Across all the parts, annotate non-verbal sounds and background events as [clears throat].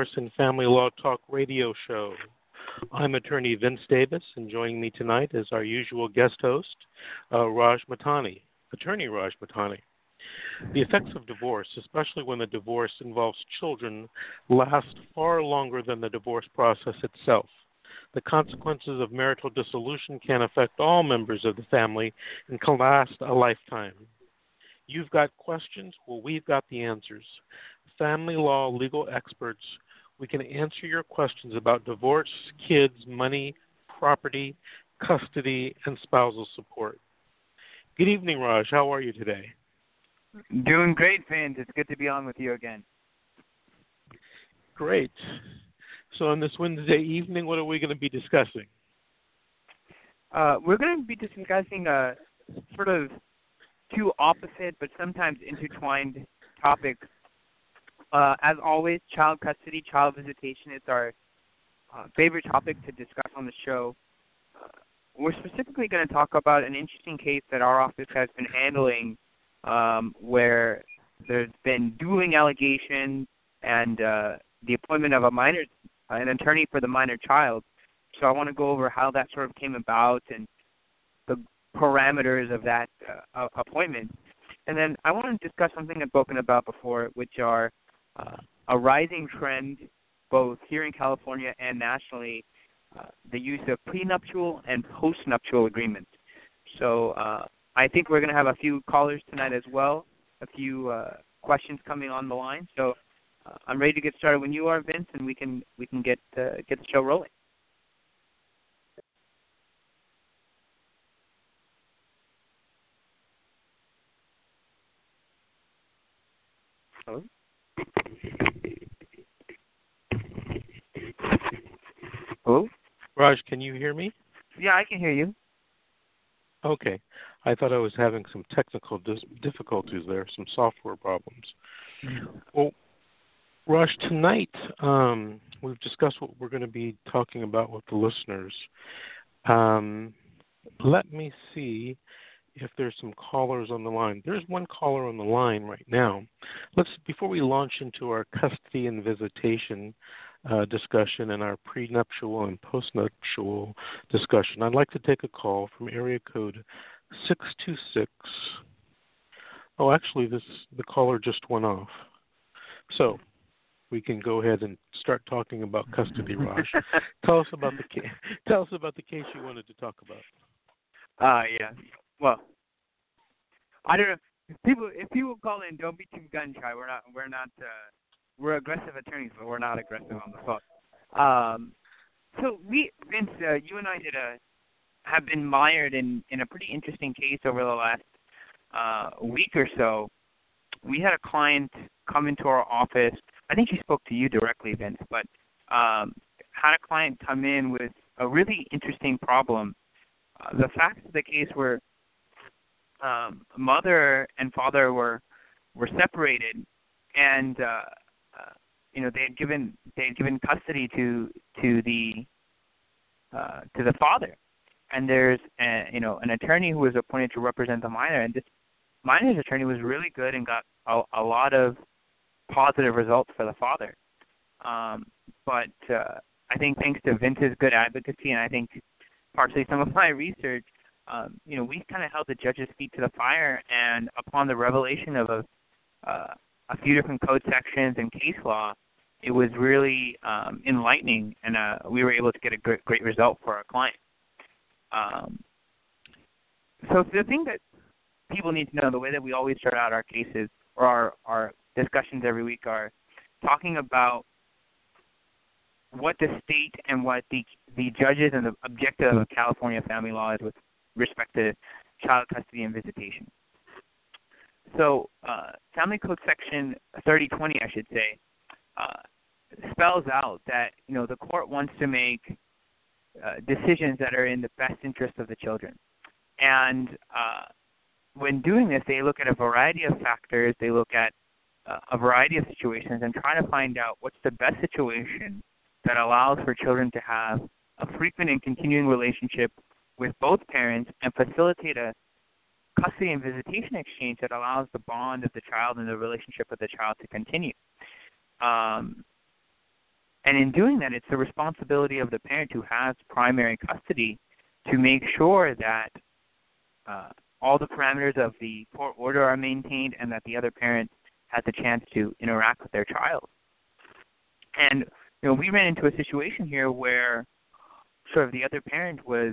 And Family Law Talk radio show. I'm attorney Vince Davis, and joining me tonight is our usual guest host, uh, Raj Matani, attorney Raj Matani. The effects of divorce, especially when the divorce involves children, last far longer than the divorce process itself. The consequences of marital dissolution can affect all members of the family and can last a lifetime. You've got questions? Well, we've got the answers. Family law legal experts, we can answer your questions about divorce, kids, money, property, custody, and spousal support. Good evening, Raj. How are you today? Doing great, Vince. It's good to be on with you again. Great. So, on this Wednesday evening, what are we going to be discussing? Uh, we're going to be discussing a sort of two opposite but sometimes intertwined topics. Uh, as always, child custody, child visitation is our uh, favorite topic to discuss on the show. Uh, we're specifically going to talk about an interesting case that our office has been handling um, where there's been dueling allegations and uh, the appointment of a minor, an attorney for the minor child. So I want to go over how that sort of came about and the parameters of that uh, appointment. And then I want to discuss something I've spoken about before, which are uh, a rising trend both here in California and nationally, uh, the use of prenuptial and postnuptial agreements. So uh, I think we're going to have a few callers tonight as well, a few uh, questions coming on the line. So uh, I'm ready to get started when you are, Vince, and we can we can get uh, get the show rolling. Hello. Hello. Raj, can you hear me? Yeah, I can hear you. Okay. I thought I was having some technical dis- difficulties there, some software problems. Well, Raj, tonight um, we've discussed what we're going to be talking about with the listeners. Um, let me see if there's some callers on the line. There's one caller on the line right now. Let's before we launch into our custody and visitation uh, discussion and our prenuptial and postnuptial discussion, I'd like to take a call from area code 626. Oh, actually, this the caller just went off. So we can go ahead and start talking about custody, Raj. [laughs] tell us about the case. Tell us about the case you wanted to talk about. Uh yeah. Well, I don't know. If people if people call in, don't be too gun shy. We're not we're not uh, we're aggressive attorneys, but we're not aggressive on the phone. Um, so we Vince, uh, you and I did a have been mired in in a pretty interesting case over the last uh, week or so. We had a client come into our office. I think she spoke to you directly, Vince, but um, had a client come in with a really interesting problem. Uh, the facts of the case were um, mother and father were were separated, and uh, uh, you know they had given they had given custody to to the uh, to the father, and there's a, you know an attorney who was appointed to represent the minor, and this minor's attorney was really good and got a, a lot of positive results for the father. Um, but uh, I think thanks to Vince's good advocacy, and I think partially some of my [laughs] research, um, you know, we kind of held the judge's feet to the fire, and upon the revelation of a uh, a few different code sections and case law, it was really um, enlightening, and uh, we were able to get a great, great result for our client. Um, so the thing that people need to know, the way that we always start out our cases or our, our discussions every week are talking about what the state and what the the judges and the objective of California family law is with respect to child custody and visitation. So, uh, Family Code Section 3020, I should say, uh, spells out that you know the court wants to make uh, decisions that are in the best interest of the children, and uh, when doing this, they look at a variety of factors. They look at uh, a variety of situations and try to find out what's the best situation that allows for children to have a frequent and continuing relationship with both parents and facilitate a custody and visitation exchange that allows the bond of the child and the relationship of the child to continue. Um, And in doing that, it's the responsibility of the parent who has primary custody to make sure that uh, all the parameters of the court order are maintained and that the other parent has a chance to interact with their child. And you know, we ran into a situation here where sort of the other parent was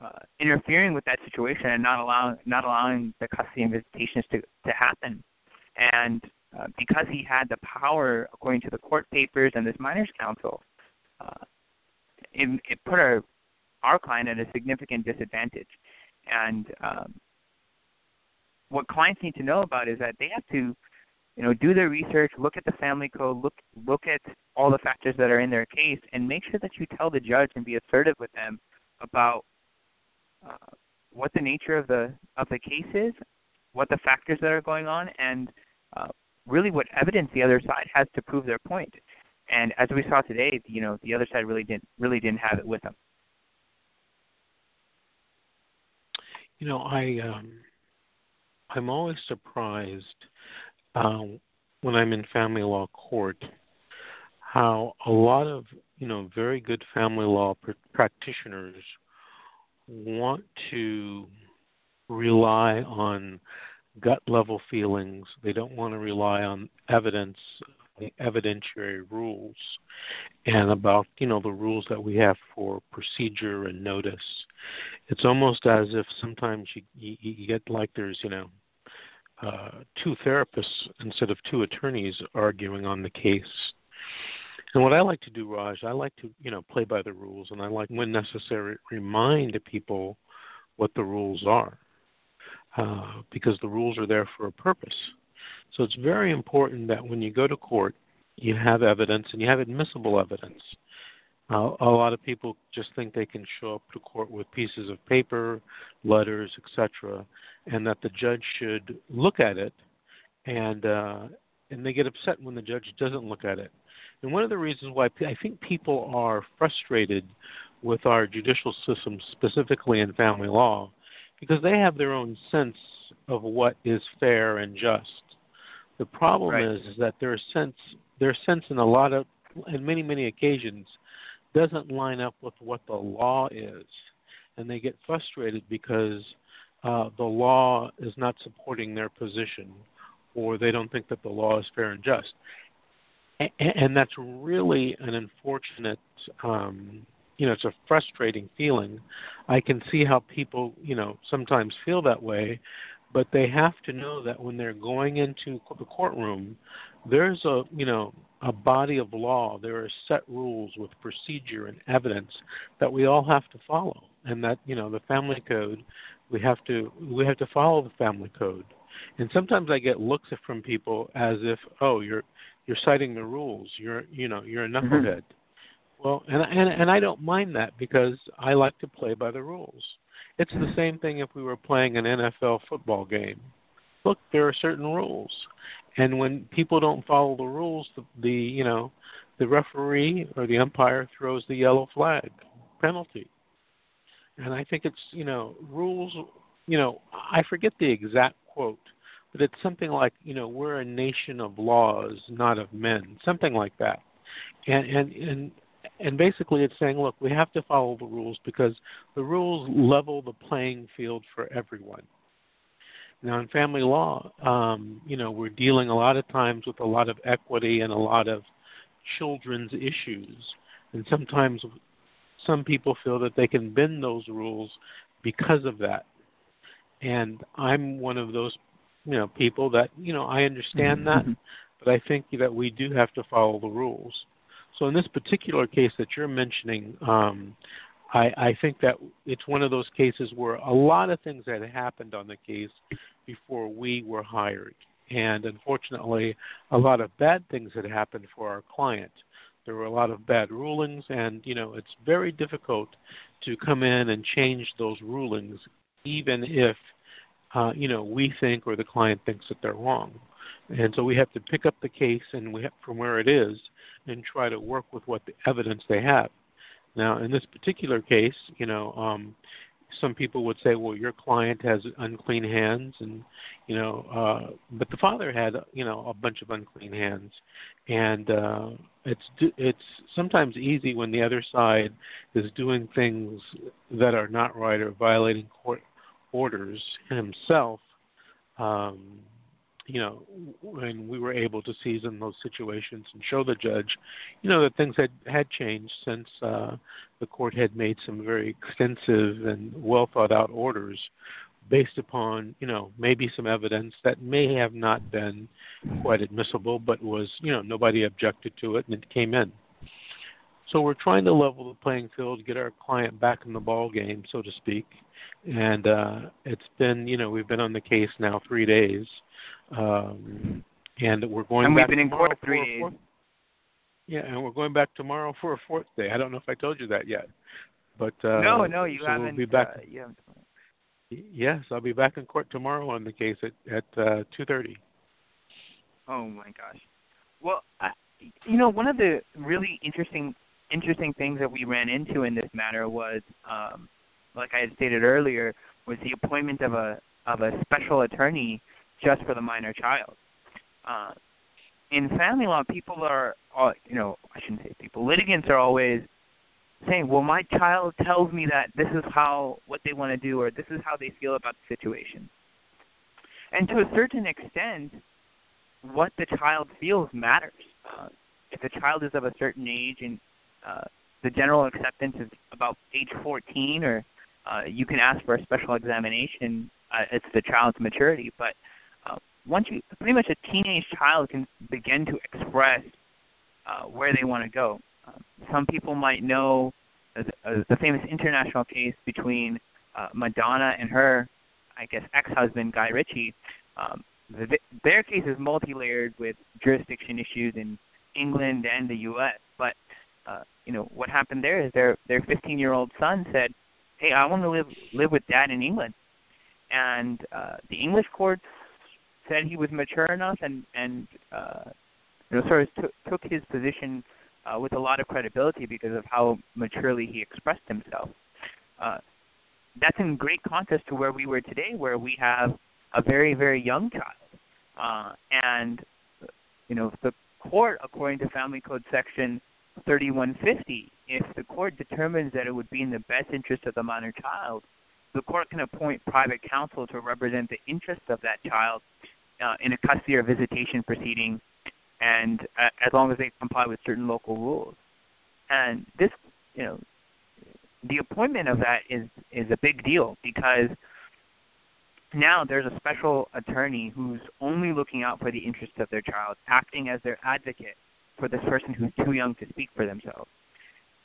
uh, interfering with that situation and not allowing not allowing the custody and visitations to to happen. And uh, because he had the power, according to the court papers and this minors counsel, uh, it, it put our our client at a significant disadvantage. And um, what clients need to know about is that they have to, you know, do their research, look at the family code, look look at all the factors that are in their case, and make sure that you tell the judge and be assertive with them about uh, what the nature of the of the case is, what the factors that are going on, and uh, really what evidence the other side has to prove their point. And as we saw today, you know, the other side really didn't really didn't have it with them. You know, I um, I'm always surprised uh, when I'm in family law court how a lot of you know very good family law pr- practitioners want to rely on gut level feelings. They don't want to rely on evidence, the evidentiary rules, and about you know the rules that we have for procedure and notice. It's almost as if sometimes you you, you get like there's you know uh, two therapists instead of two attorneys arguing on the case. And what I like to do, Raj, I like to, you know, play by the rules, and I like, when necessary, remind people what the rules are, uh, because the rules are there for a purpose. So it's very important that when you go to court, you have evidence and you have admissible evidence. Uh, a lot of people just think they can show up to court with pieces of paper, letters, etc., and that the judge should look at it, and uh, and they get upset when the judge doesn't look at it. And one of the reasons why I think people are frustrated with our judicial system, specifically in family law, because they have their own sense of what is fair and just. The problem right. is, is that their sense, their sense in a lot of, in many many occasions, doesn't line up with what the law is, and they get frustrated because uh, the law is not supporting their position, or they don't think that the law is fair and just and that's really an unfortunate um you know it's a frustrating feeling. I can see how people you know sometimes feel that way but they have to know that when they're going into the courtroom there's a you know a body of law. There are set rules with procedure and evidence that we all have to follow. And that you know the family code we have to we have to follow the family code. And sometimes i get looks from people as if oh you're you're citing the rules. You're you know you're a mm-hmm. knucklehead. Mm-hmm. Well, and and and I don't mind that because I like to play by the rules. It's the same thing if we were playing an NFL football game. Look, there are certain rules, and when people don't follow the rules, the, the you know the referee or the umpire throws the yellow flag penalty. And I think it's you know rules. You know I forget the exact quote but it's something like you know we're a nation of laws, not of men, something like that, and and and and basically it's saying, look, we have to follow the rules because the rules level the playing field for everyone. Now, in family law, um, you know, we're dealing a lot of times with a lot of equity and a lot of children's issues, and sometimes some people feel that they can bend those rules because of that. And I'm one of those you know people that you know I understand that, mm-hmm. but I think that we do have to follow the rules. So in this particular case that you're mentioning, um, I, I think that it's one of those cases where a lot of things had happened on the case before we were hired, and unfortunately, a lot of bad things had happened for our client. There were a lot of bad rulings, and you know it's very difficult to come in and change those rulings, even if uh, you know, we think or the client thinks that they're wrong. And so we have to pick up the case and we have, from where it is and try to work with what the evidence they have. Now, in this particular case, you know, um, some people would say, well, your client has unclean hands, and you know, uh, but the father had you know a bunch of unclean hands, and uh, it's it's sometimes easy when the other side is doing things that are not right or violating court orders himself. Um, you know, when we were able to season those situations and show the judge, you know, that things had had changed since uh, the court had made some very extensive and well thought out orders based upon, you know, maybe some evidence that may have not been quite admissible, but was, you know, nobody objected to it and it came in. So we're trying to level the playing field, get our client back in the ball game, so to speak. And uh, it's been, you know, we've been on the case now three days um, and we're going back. and we've been in court three days. Fourth, yeah, and we're going back tomorrow for a fourth day. I don't know if I told you that yet, but uh, no, no, you so haven't. We'll be back. Uh, you haven't. Yes, I'll be back in court tomorrow on the case at at uh, two thirty. Oh my gosh. Well, I, you know, one of the really interesting interesting things that we ran into in this matter was, um, like I had stated earlier, was the appointment of a of a special attorney just for the minor child. Uh, in family law, people are, uh, you know, I shouldn't say people, litigants are always saying, well, my child tells me that this is how, what they want to do, or this is how they feel about the situation. And to a certain extent, what the child feels matters. Uh, if the child is of a certain age and uh, the general acceptance is about age 14, or uh, you can ask for a special examination, uh, it's the child's maturity. But once you pretty much a teenage child can begin to express uh, where they want to go. Um, some people might know uh, the famous international case between uh, Madonna and her, I guess, ex-husband Guy Ritchie. Um, the, their case is multi-layered with jurisdiction issues in England and the U.S. But uh, you know what happened there is their their 15-year-old son said, "Hey, I want to live live with dad in England," and uh, the English courts said he was mature enough and and uh, you know sort of took took his position uh, with a lot of credibility because of how maturely he expressed himself. Uh, that's in great contrast to where we were today, where we have a very very young child, uh, and you know the court, according to Family Code Section 3150, if the court determines that it would be in the best interest of the minor child, the court can appoint private counsel to represent the interests of that child uh, in a custody or visitation proceeding, and uh, as long as they comply with certain local rules. And this, you know, the appointment of that is is a big deal because now there's a special attorney who's only looking out for the interests of their child, acting as their advocate for this person who's too young to speak for themselves.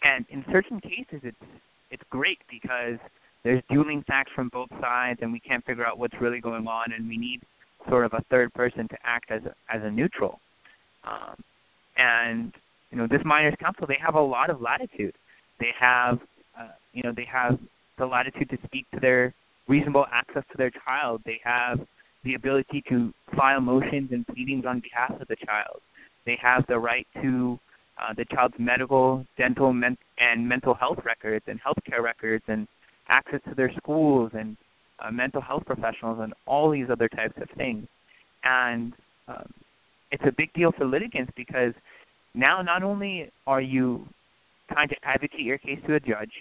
And in certain cases, it's it's great because there's dueling facts from both sides, and we can't figure out what's really going on, and we need sort of a third person to act as a, as a neutral. Um, and you know, this minors counsel they have a lot of latitude. They have uh, you know they have the latitude to speak to their reasonable access to their child. They have the ability to file motions and pleadings on behalf of the child. They have the right to uh, the child's medical, dental, men- and mental health records and healthcare records and access to their schools and uh, mental health professionals, and all these other types of things. And um, it's a big deal for litigants because now not only are you trying to advocate your case to a judge,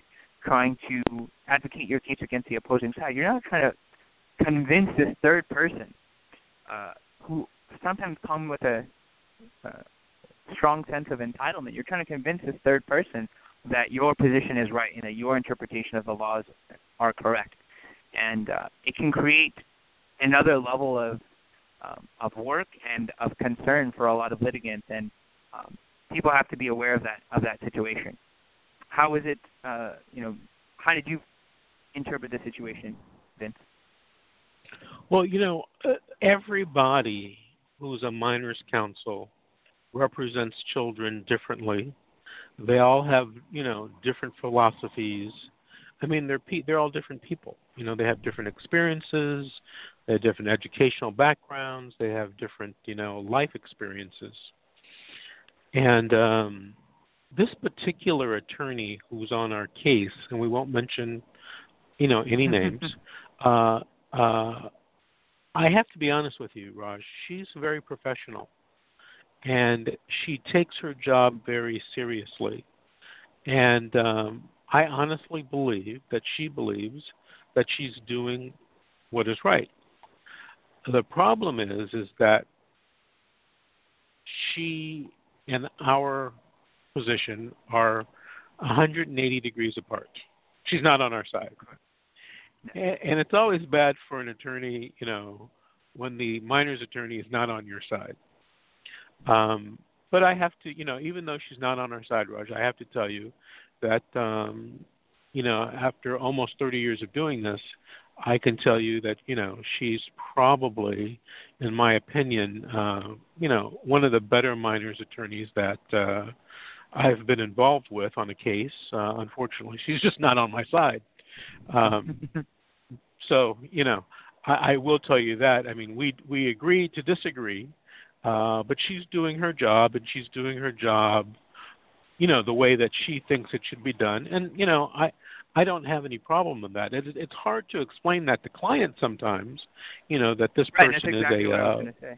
trying to advocate your case against the opposing side, you're not trying to convince this third person uh, who sometimes come with a, a strong sense of entitlement. You're trying to convince this third person that your position is right and that your interpretation of the laws are correct and uh, it can create another level of um, of work and of concern for a lot of litigants, and um, people have to be aware of that of that situation. How is it? Uh, you know, how did you interpret the situation, Vince? Well, you know, uh, everybody who's a minors counsel represents children differently. They all have, you know, different philosophies I mean, they're pe- they're all different people. You know, they have different experiences, they have different educational backgrounds, they have different you know life experiences. And um, this particular attorney who's on our case, and we won't mention you know any [laughs] names. uh, uh, I have to be honest with you, Raj. She's very professional, and she takes her job very seriously. And um, I honestly believe that she believes that she's doing what is right. The problem is, is that she and our position are 180 degrees apart. She's not on our side. And it's always bad for an attorney, you know, when the minor's attorney is not on your side. Um, but I have to, you know, even though she's not on our side, Raj, I have to tell you that, um, you know, after almost 30 years of doing this, I can tell you that, you know, she's probably, in my opinion, uh, you know, one of the better minors attorneys that uh, I've been involved with on a case. Uh, unfortunately, she's just not on my side. Um, [laughs] so, you know, I, I will tell you that. I mean, we we agree to disagree, uh, but she's doing her job, and she's doing her job, you know, the way that she thinks it should be done. And you know, I I don't have any problem with that. It, it's hard to explain that to clients sometimes, you know, that this right, person exactly is a uh,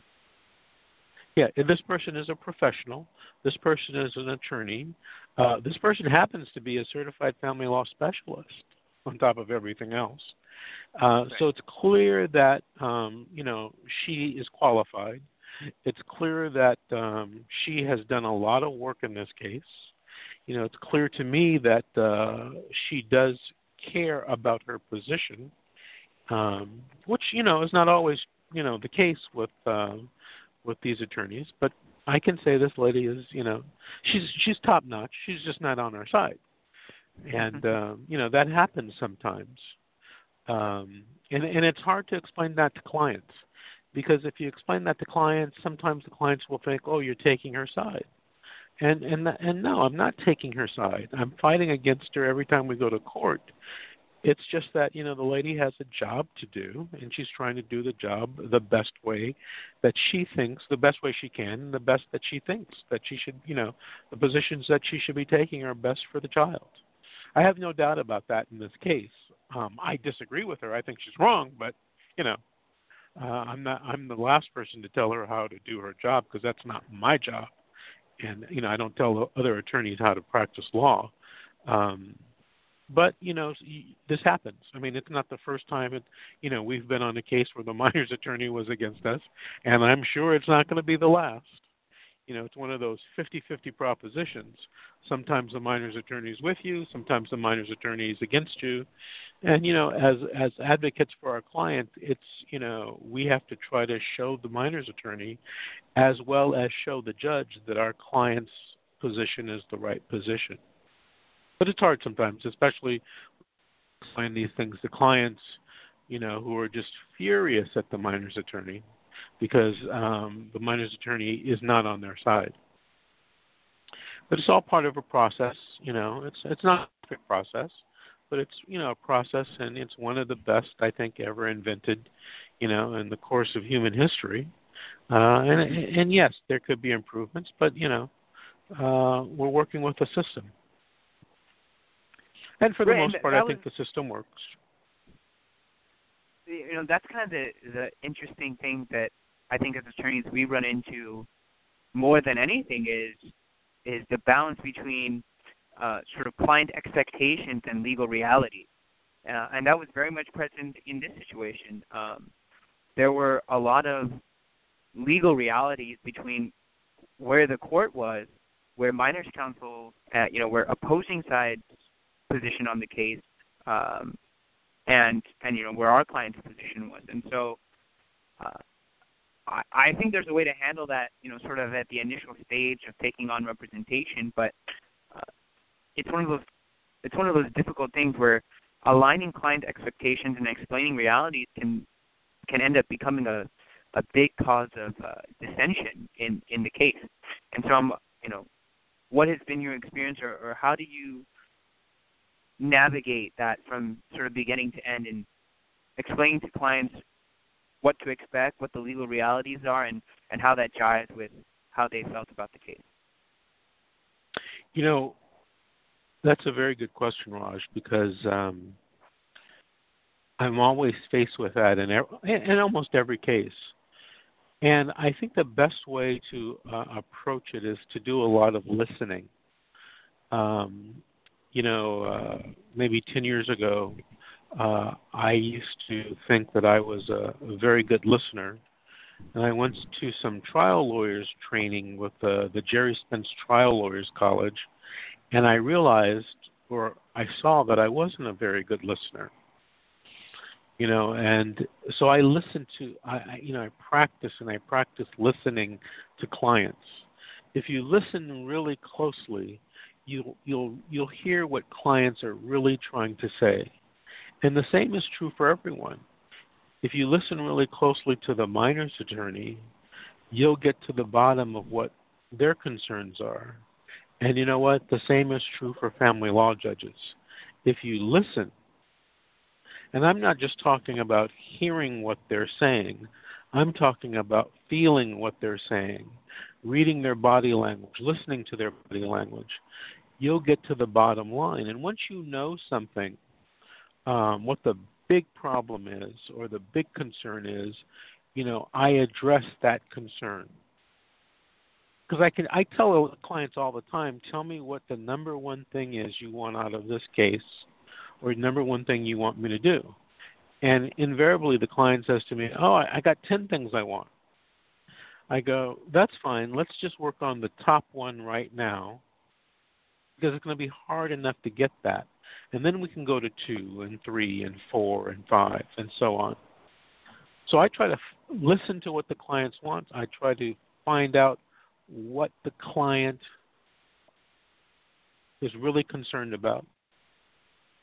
yeah, this person is a professional. This person is an attorney. Uh, this person happens to be a certified family law specialist on top of everything else. Uh. So it's clear that um, you know she is qualified. It's clear that um, she has done a lot of work in this case. You know, it's clear to me that uh, she does care about her position, um, which you know is not always you know the case with uh, with these attorneys. But I can say this lady is you know she's she's top notch. She's just not on our side and um, you know that happens sometimes. Um, and and it's hard to explain that to clients because if you explain that to clients sometimes the clients will think oh you're taking her side. And and and no i'm not taking her side. I'm fighting against her every time we go to court. It's just that you know the lady has a job to do and she's trying to do the job the best way that she thinks the best way she can the best that she thinks that she should you know the positions that she should be taking are best for the child I have no doubt about that in this case. Um, I disagree with her. I think she's wrong, but you know, uh, I'm not. I'm the last person to tell her how to do her job because that's not my job. And you know, I don't tell other attorneys how to practice law. Um, but you know, this happens. I mean, it's not the first time. It, you know, we've been on a case where the [laughs] minor's attorney was against us, and I'm sure it's not going to be the last you know, it's one of those 50-50 propositions. Sometimes the minor's attorney is with you, sometimes the minor's attorney is against you. And you know, as as advocates for our client, it's you know, we have to try to show the minor's attorney as well as show the judge that our client's position is the right position. But it's hard sometimes, especially explain these things to clients, you know, who are just furious at the minor's attorney because um, the minor's attorney is not on their side. But it's all part of a process, you know. It's it's not a perfect process, but it's you know a process, and it's one of the best I think ever invented, you know, in the course of human history. Uh, and and yes, there could be improvements, but you know, uh, we're working with a system. And for the right, most part, I think the system works. You know, that's kind of the the interesting thing that I think as attorneys we run into more than anything is is the balance between uh, sort of client expectations and legal reality, uh, and that was very much present in this situation. Um, there were a lot of legal realities between where the court was, where minors counsel, uh, you know, where opposing sides position on the case, um, and and you know where our client's position was, and so uh, I, I think there's a way to handle that, you know, sort of at the initial stage of taking on representation, but uh, it's one of those it's one of those difficult things where aligning client expectations and explaining realities can can end up becoming a a big cause of uh, dissension in in the case. And so, I'm, you know, what has been your experience, or, or how do you navigate that from sort of beginning to end and explaining to clients what to expect, what the legal realities are, and and how that jives with how they felt about the case. You know, that's a very good question, Raj, because um, I'm always faced with that in in almost every case. And I think the best way to uh, approach it is to do a lot of listening. Um, you know, uh, maybe 10 years ago, uh, I used to think that I was a, a very good listener. And I went to some trial lawyers training with the, the Gerry Spence Trial Lawyers College, and I realized, or I saw that I wasn't a very good listener you know and so i listen to i you know i practice and i practice listening to clients if you listen really closely you'll you'll you'll hear what clients are really trying to say and the same is true for everyone. If you listen really closely to the minors attorney you'll get to the bottom of what their concerns are. And you know what? The same is true for family law judges. If you listen and I'm not just talking about hearing what they're saying, I'm talking about feeling what they're saying, reading their body language, listening to their body language. You'll get to the bottom line. And once you know something, um, what the big problem is or the big concern is, you know, I address that concern. Because I can, I tell clients all the time, tell me what the number one thing is you want out of this case or number one thing you want me to do? And invariably, the client says to me, Oh, I got 10 things I want. I go, That's fine. Let's just work on the top one right now because it's going to be hard enough to get that. And then we can go to two and three and four and five and so on. So I try to f- listen to what the clients want. I try to find out what the client is really concerned about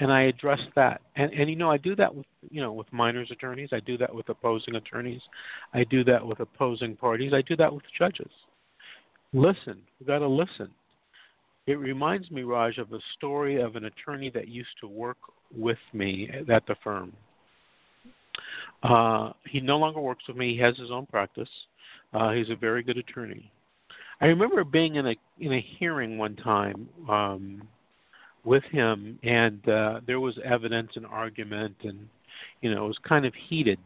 and I address that. And and you know I do that with you know with minors attorneys. I do that with opposing attorneys. I do that with opposing parties. I do that with judges. Listen, we got to listen. It reminds me, Raj, of a story of an attorney that used to work with me at the firm. Uh, he no longer works with me. He has his own practice. Uh, he's a very good attorney. I remember being in a in a hearing one time. Um, with him, and uh, there was evidence and argument, and you know it was kind of heated.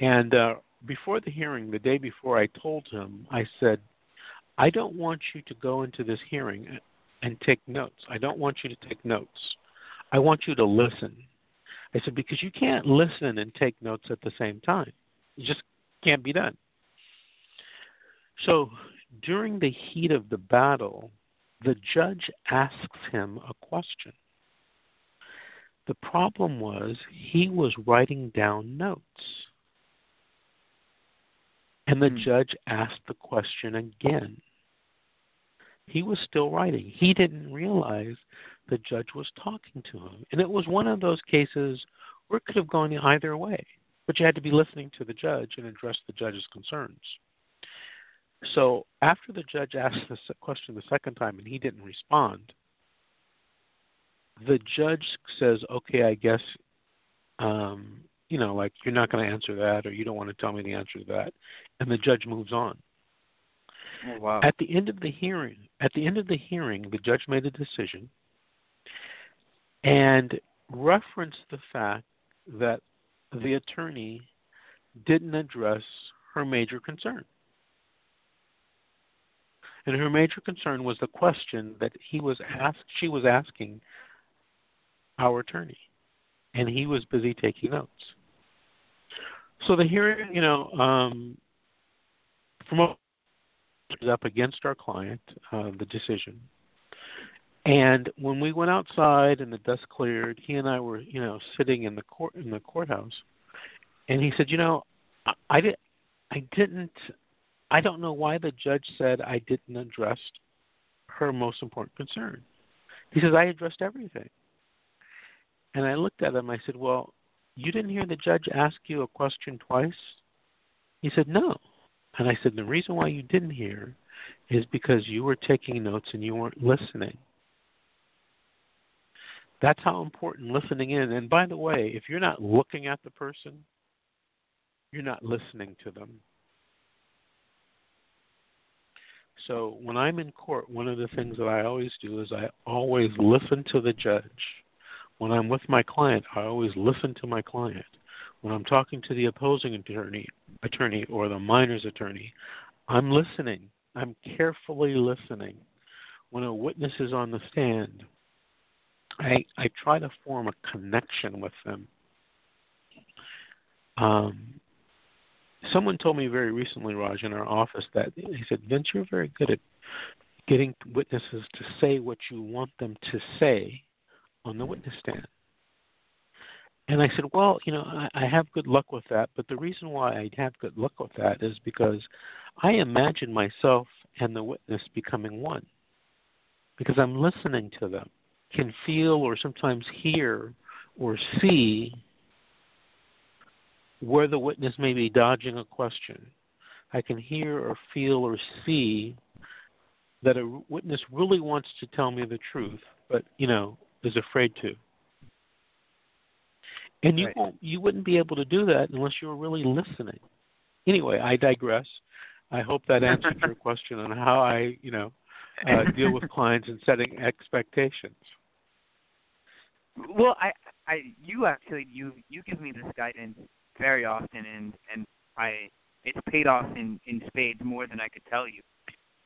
And uh, before the hearing, the day before, I told him, I said, I don't want you to go into this hearing and take notes. I don't want you to take notes. I want you to listen. I said because you can't listen and take notes at the same time. It just can't be done. So during the heat of the battle, the judge asks him a question. The problem was he was writing down notes. And the mm. judge asked the question again. He was still writing. He didn't realize the judge was talking to him. And it was one of those cases where it could have gone either way. But you had to be listening to the judge and address the judge's concerns. So after the judge asked the question the second time and he didn't respond, the judge says, "Okay, I guess, um, you know, like you're not going to answer that, or you don't want to tell me the answer to that," and the judge moves on. Oh, wow. At the end of the hearing, at the end of the hearing, the judge made a decision and referenced the fact that the attorney didn't address her major concern. And her major concern was the question that he was asked she was asking our attorney. And he was busy taking notes. So the hearing, you know, um, from up against our client, uh, the decision. And when we went outside and the dust cleared, he and I were, you know, sitting in the court in the courthouse, and he said, "You know, I, I did, I didn't I don't know why the judge said I didn't address her most important concern. He says, I addressed everything. And I looked at him. I said, Well, you didn't hear the judge ask you a question twice? He said, No. And I said, The reason why you didn't hear is because you were taking notes and you weren't listening. That's how important listening is. And by the way, if you're not looking at the person, you're not listening to them. So when I'm in court, one of the things that I always do is I always listen to the judge When I'm with my client, I always listen to my client. When I'm talking to the opposing attorney, attorney or the minor's attorney, I'm listening. I'm carefully listening. When a witness is on the stand, I I try to form a connection with them. Um, someone told me very recently, Raj, in our office, that he said, Vince, you're very good at getting witnesses to say what you want them to say on the witness stand. And I said, well, you know, I, I have good luck with that, but the reason why I have good luck with that is because I imagine myself and the witness becoming one because I'm listening to them, can feel or sometimes hear or see where the witness may be dodging a question. I can hear or feel or see that a witness really wants to tell me the truth, but you know is afraid to. And you right. won't, you wouldn't be able to do that unless you were really listening. Anyway, I digress. I hope that answered your [laughs] question on how I, you know, uh, deal with clients and setting expectations. Well, I, I, you actually, you, you give me this guidance very often, and and I, it's paid off in in spades more than I could tell you.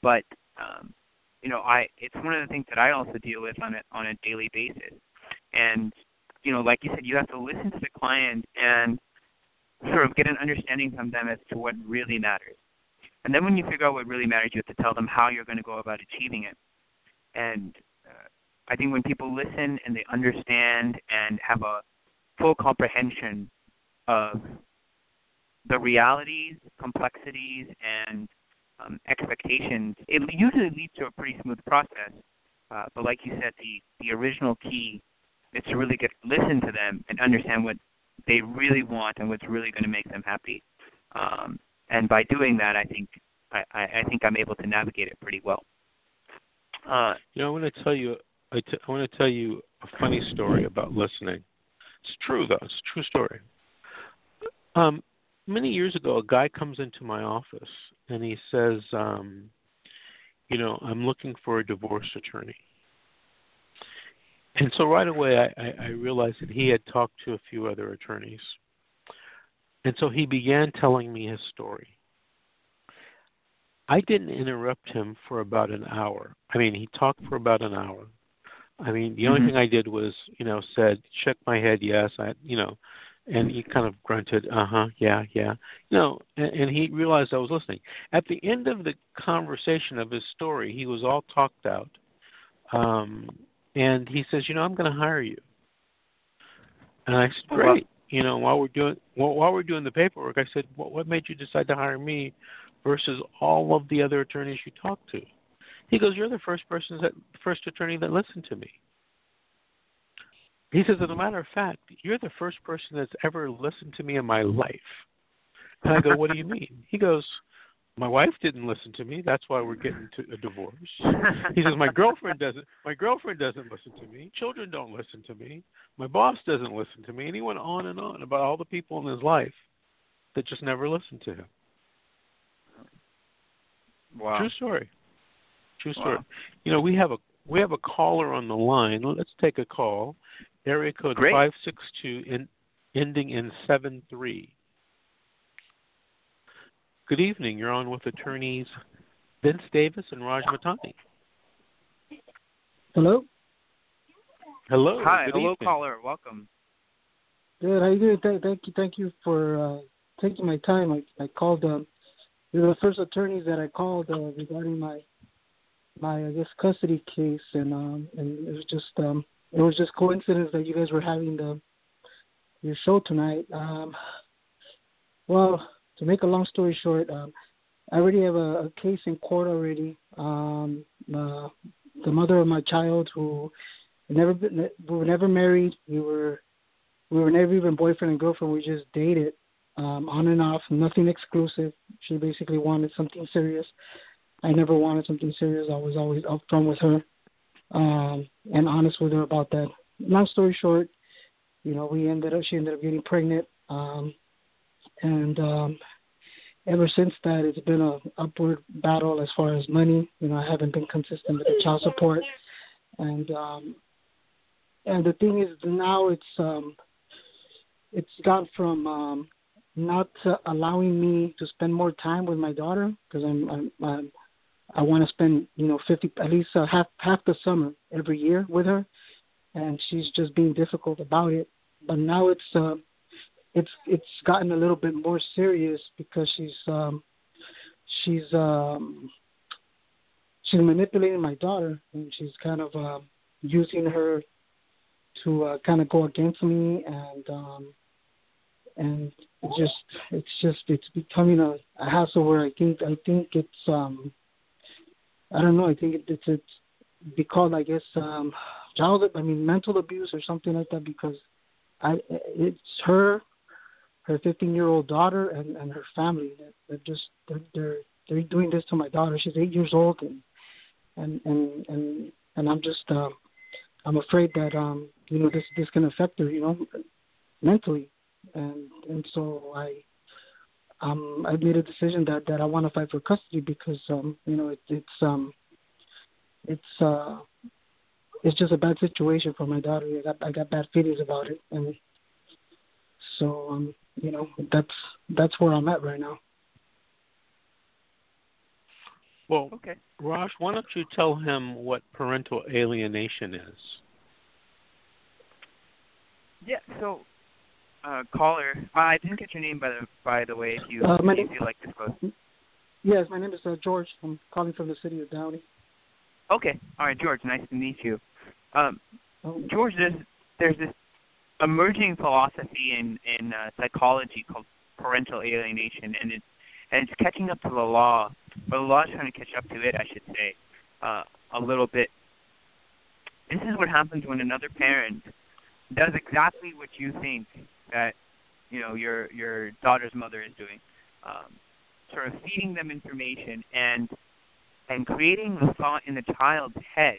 But um, you know, I it's one of the things that I also deal with on a on a daily basis. And you know, like you said, you have to listen to the client and sort of get an understanding from them as to what really matters. And then when you figure out what really matters, you have to tell them how you're going to go about achieving it. And uh, I think when people listen and they understand and have a full comprehension of the realities, complexities, and um, expectations, it usually leads to a pretty smooth process. Uh, but like you said, the the original key is to really get listen to them and understand what they really want and what's really going to make them happy. Um, and by doing that, I think I, I think I'm able to navigate it pretty well. Uh, you know, I want to tell you I, t- I want to tell you a funny story about listening. It's true though. It's a true story. Um, many years ago, a guy comes into my office and he says, um, "You know, I'm looking for a divorce attorney." And so right away, I, I, I realized that he had talked to a few other attorneys, and so he began telling me his story. I didn't interrupt him for about an hour. I mean, he talked for about an hour. I mean, the only mm-hmm. thing I did was, you know, said, shook my head, yes, I, you know, and he kind of grunted, "Uh huh, yeah, yeah." You know, and, and he realized I was listening. At the end of the conversation of his story, he was all talked out, um, and he says, "You know, I'm going to hire you." And I said, oh, "Great." You know, while we're doing while, while we're doing the paperwork, I said, "What what made you decide to hire me versus all of the other attorneys you talked to?" He goes, "You're the first person that first attorney that listened to me." He says, as a matter of fact, you're the first person that's ever listened to me in my life. And I go, what do you mean? He goes, my wife didn't listen to me. That's why we're getting to a divorce. [laughs] He says, my girlfriend doesn't. My girlfriend doesn't listen to me. Children don't listen to me. My boss doesn't listen to me. And he went on and on about all the people in his life that just never listened to him. Wow. True story. True story. Wow. You know, we have a we have a caller on the line. Let's take a call. Area code Great. 562 in, ending in 73. Good evening. You're on with attorneys Vince Davis and Raj Matani. Hello. Hello. Hi, Good hello, evening. caller. Welcome. Good. How you doing? Th- thank you. Thank you for uh, taking my time. I, I called. Um, you're the first attorneys that I called uh, regarding my my I guess custody case, and um, and it was just um, it was just coincidence that you guys were having the your show tonight. Um, well, to make a long story short, um, I already have a, a case in court already. Um, uh, the mother of my child, who never been, we were never married. We were we were never even boyfriend and girlfriend. We just dated um, on and off, nothing exclusive. She basically wanted something serious. I never wanted something serious. I was always upfront with her um, and honest with her about that. Long story short, you know, we ended up she ended up getting pregnant, um, and um, ever since that, it's been a upward battle as far as money. You know, I haven't been consistent with the child support, and um, and the thing is now it's um it's gone from um not uh, allowing me to spend more time with my daughter because I'm, I'm, I'm I want to spend you know fifty at least uh, half half the summer every year with her, and she's just being difficult about it. But now it's uh, it's it's gotten a little bit more serious because she's um, she's um, she's manipulating my daughter and she's kind of uh, using her to uh, kind of go against me and um, and just it's just it's becoming a, a hassle where I think I think it's um I don't know I think it, it's it's be called I guess um child I mean mental abuse or something like that because I it's her her 15 year old daughter and and her family. That they're just they're they're they're doing this to my daughter. She's eight years old and and and and and I'm just um I'm afraid that um you know this this can affect her you know mentally. And and so I um I made a decision that that I want to fight for custody because um you know it, it's um it's uh it's just a bad situation for my daughter. I got I got bad feelings about it. And so um you know that's that's where I'm at right now. Well, Okay. Raj, why don't you tell him what parental alienation is? Yeah. So, uh, caller, uh, I didn't get your name by the by the way. If you Uh, my if name- you like to disclose. Yes, my name is uh, George. I'm calling from the city of Downey. Okay. All right, George. Nice to meet you. Um, Um, George, there's there's this emerging philosophy in in uh, psychology called parental alienation, and it's and it's catching up to the law, or the law is trying to catch up to it, I should say, uh, a little bit. This is what happens when another parent does exactly what you think that you know your your daughter's mother is doing, um, sort of feeding them information and and creating the thought in the child's head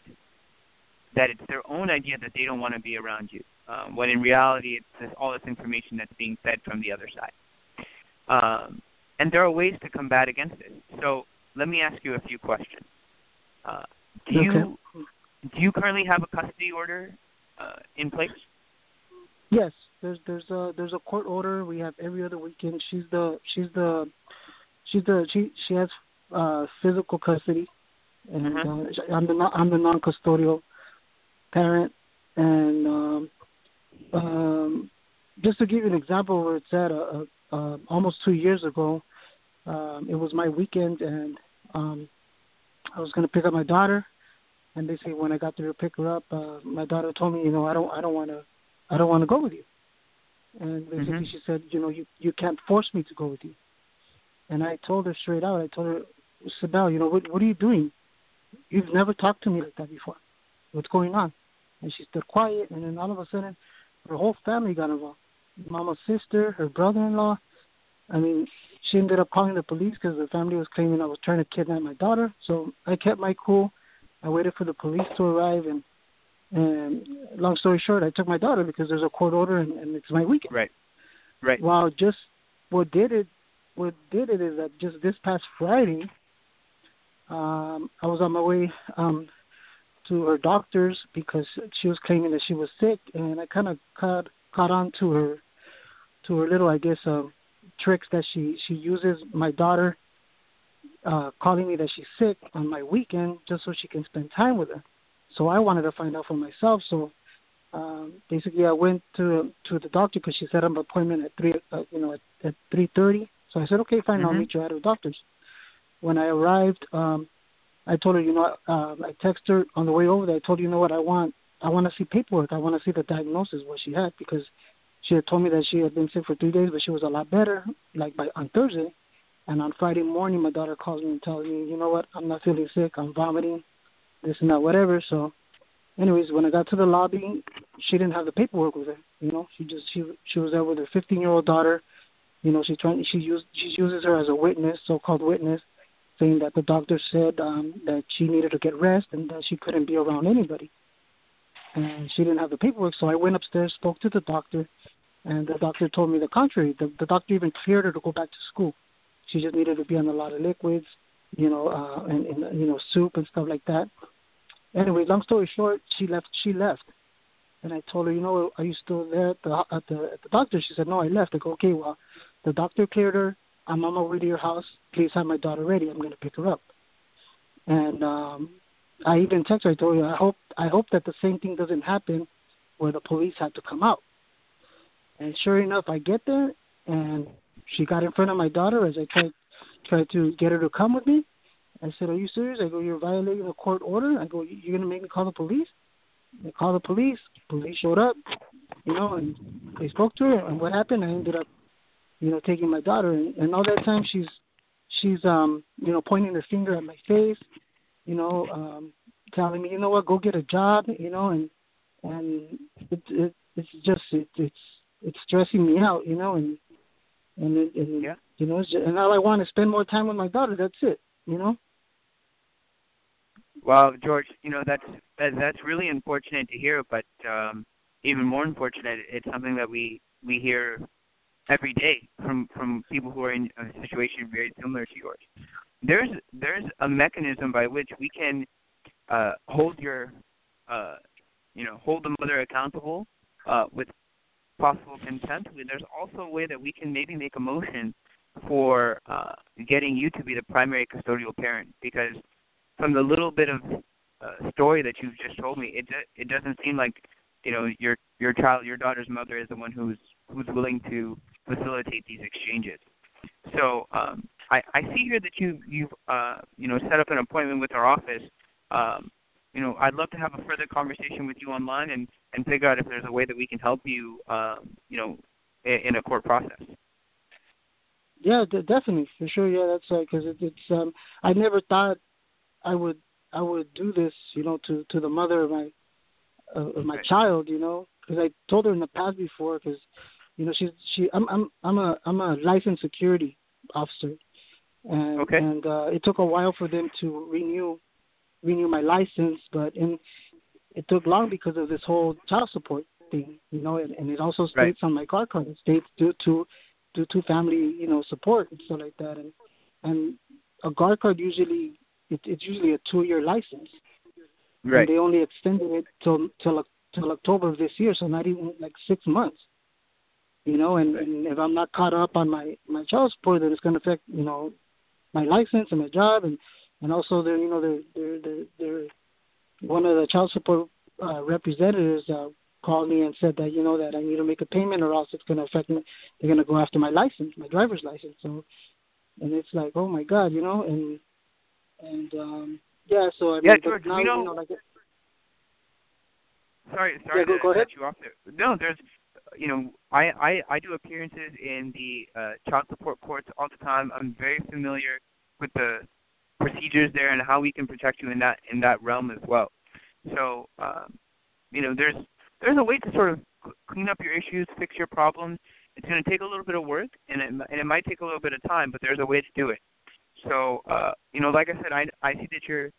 that it's their own idea that they don't want to be around you, um, when in reality it's this, all this information that's being fed from the other side. Um, and there are ways to combat against it. So let me ask you a few questions. Uh, do you Okay. do you currently have a custody order uh, in place? Yes, there's there's a there's a court order. We have every other weekend. She's the she's the she's the she she has uh physical custody, and Mhm. uh, I'm the non- I'm the non-custodial parent. And um, um, just to give you an example where it's at, uh, uh, uh, almost two years ago, um, it was my weekend, and um, I was going to pick up my daughter. And they say when I got there to pick her up, uh, my daughter told me, you know, I don't I don't want to I don't want to go with you. And basically Mhm. she said, you know, you you can't force me to go with you. And I told her straight out. I told her, Sibel, you know, what what are you doing? You've never talked to me like that before. What's going on? And she stood quiet. And then all of a sudden, her whole family got involved. Mama's sister, her brother-in-law. I mean, she ended up calling the police because the family was claiming I was trying to kidnap my daughter. So I kept my cool. I waited for the police to arrive, and and long story short, I took my daughter because there's a court order and, and it's my weekend. Right. Right. Well, just what did it, what did it is that just this past Friday, um, I was on my way um, to her doctor's because she was claiming that she was sick, and I kind of caught caught on to her, to her little, I guess, um, tricks that she she uses. My daughter uh, calling me that she's sick on my weekend just so she can spend time with her. So I wanted to find out for myself. So um, basically, I went to to the doctor because she set up an appointment at three, uh, you know, at, at three thirty. So I said, okay, fine, I'll Mhm. meet you at the doctor's. When I arrived, um, I told her, you know, uh, I texted her on the way over there. I told her, you know what, I want, I want to see paperwork. I want to see the diagnosis what she had because she had told me that she had been sick for three days, but she was a lot better, like by on Thursday. And on Friday morning, my daughter calls me and tells me, you know what, I'm not feeling sick. I'm vomiting, this and that, whatever. So, anyways, when I got to the lobby, she didn't have the paperwork with her. You know, she just she she was there with her 15 year old daughter. You know, she trying she used she uses her as a witness, so-called witness, saying that the doctor said um, that she needed to get rest and that she couldn't be around anybody. And she didn't have the paperwork, so I went upstairs, spoke to the doctor, and the doctor told me the contrary. The, the doctor even cleared her to go back to school. She just needed to be on a lot of liquids, you know, uh, and, and you know, soup and stuff like that. Anyway, long story short, she left. She left, And I told her, you know, are you still there at the at the at the doctor? She said, no, I left. I go, okay, well, the doctor cleared her. I'm on my way to your house. Please have my daughter ready. I'm going to pick her up. And um I even texted her. I told her, I hope I hope that the same thing doesn't happen, where the police had to come out. And sure enough, I get there, and she got in front of my daughter as I tried tried to get her to come with me. I said, "Are you serious?" I go, "You're violating a court order." I go, "You're gonna make me call the police?" They called the police. Police showed up, you know, and they spoke to her. And what happened? I ended up, you know, taking my daughter, and, and all that time she's she's um you know pointing her finger at my face, you know, um telling me, you know what, go get a job, you know, and and it, it it's just it, it's it's stressing me out, you know, and and it, and yeah. you know, it's just, and all I want to spend more time with my daughter. That's it, you know. Well, George, you know that's that, that's really unfortunate to hear, but um, even more unfortunate, it's something that we we hear every day from from people who are in a situation very similar to yours. There's there's a mechanism by which we can uh, hold your uh, you know hold the mother accountable uh, with possible consent. There's also a way that we can maybe make a motion for uh, getting you to be the primary custodial parent because from the little bit of uh, story that you've just told me, it it doesn't seem like you know your your child, your daughter's mother is the one who's who's willing to facilitate these exchanges. So um, I, I see here that you you've uh, you know set up an appointment with our office. Um, you know, I'd love to have a further conversation with you online and and figure out if there's a way that we can help you, um, you know, in, in a court process. Yeah, d- definitely for sure. Yeah, that's right. Because it, it's um, I never thought I would I would do this, you know, to to the mother of my uh, of my right. child, you know, because I told her in the past before, because you know she's she I'm I'm I'm a I'm a licensed security officer, and okay. and uh, it took a while for them to renew renew my license, but and it took long because of this whole child support thing, you know, and, and it also states right. on my car card it states due to due to family, you know, support and stuff like that, and and a guard card usually it, it's usually a two year license. Right. And they only extended it till till till October of this year, so not even like six months. You know, and, and if I'm not caught up on my my child support, then it's going to affect you know my license and my job, and and also they're you know they're they're they're, they're one of the child support uh, representatives uh, called me and said that you know that I need to make a payment or else it's going to affect me. They're going to go after my license, my driver's license. So, and it's like, oh my God, you know, and and um yeah, so I yeah, George, now, we don't. you know, like, sorry, sorry yeah, go, to go ahead. cut you off there. No, there's, you know, I I I do appearances in the uh, child support courts all the time. I'm very familiar with the procedures there and how we can protect you in that in that realm as well. So, um, you know, there's there's a way to sort of clean up your issues, fix your problems. It's going to take a little bit of work, and it and it might take a little bit of time, but there's a way to do it. So, uh, you know, like I said, I I see that you're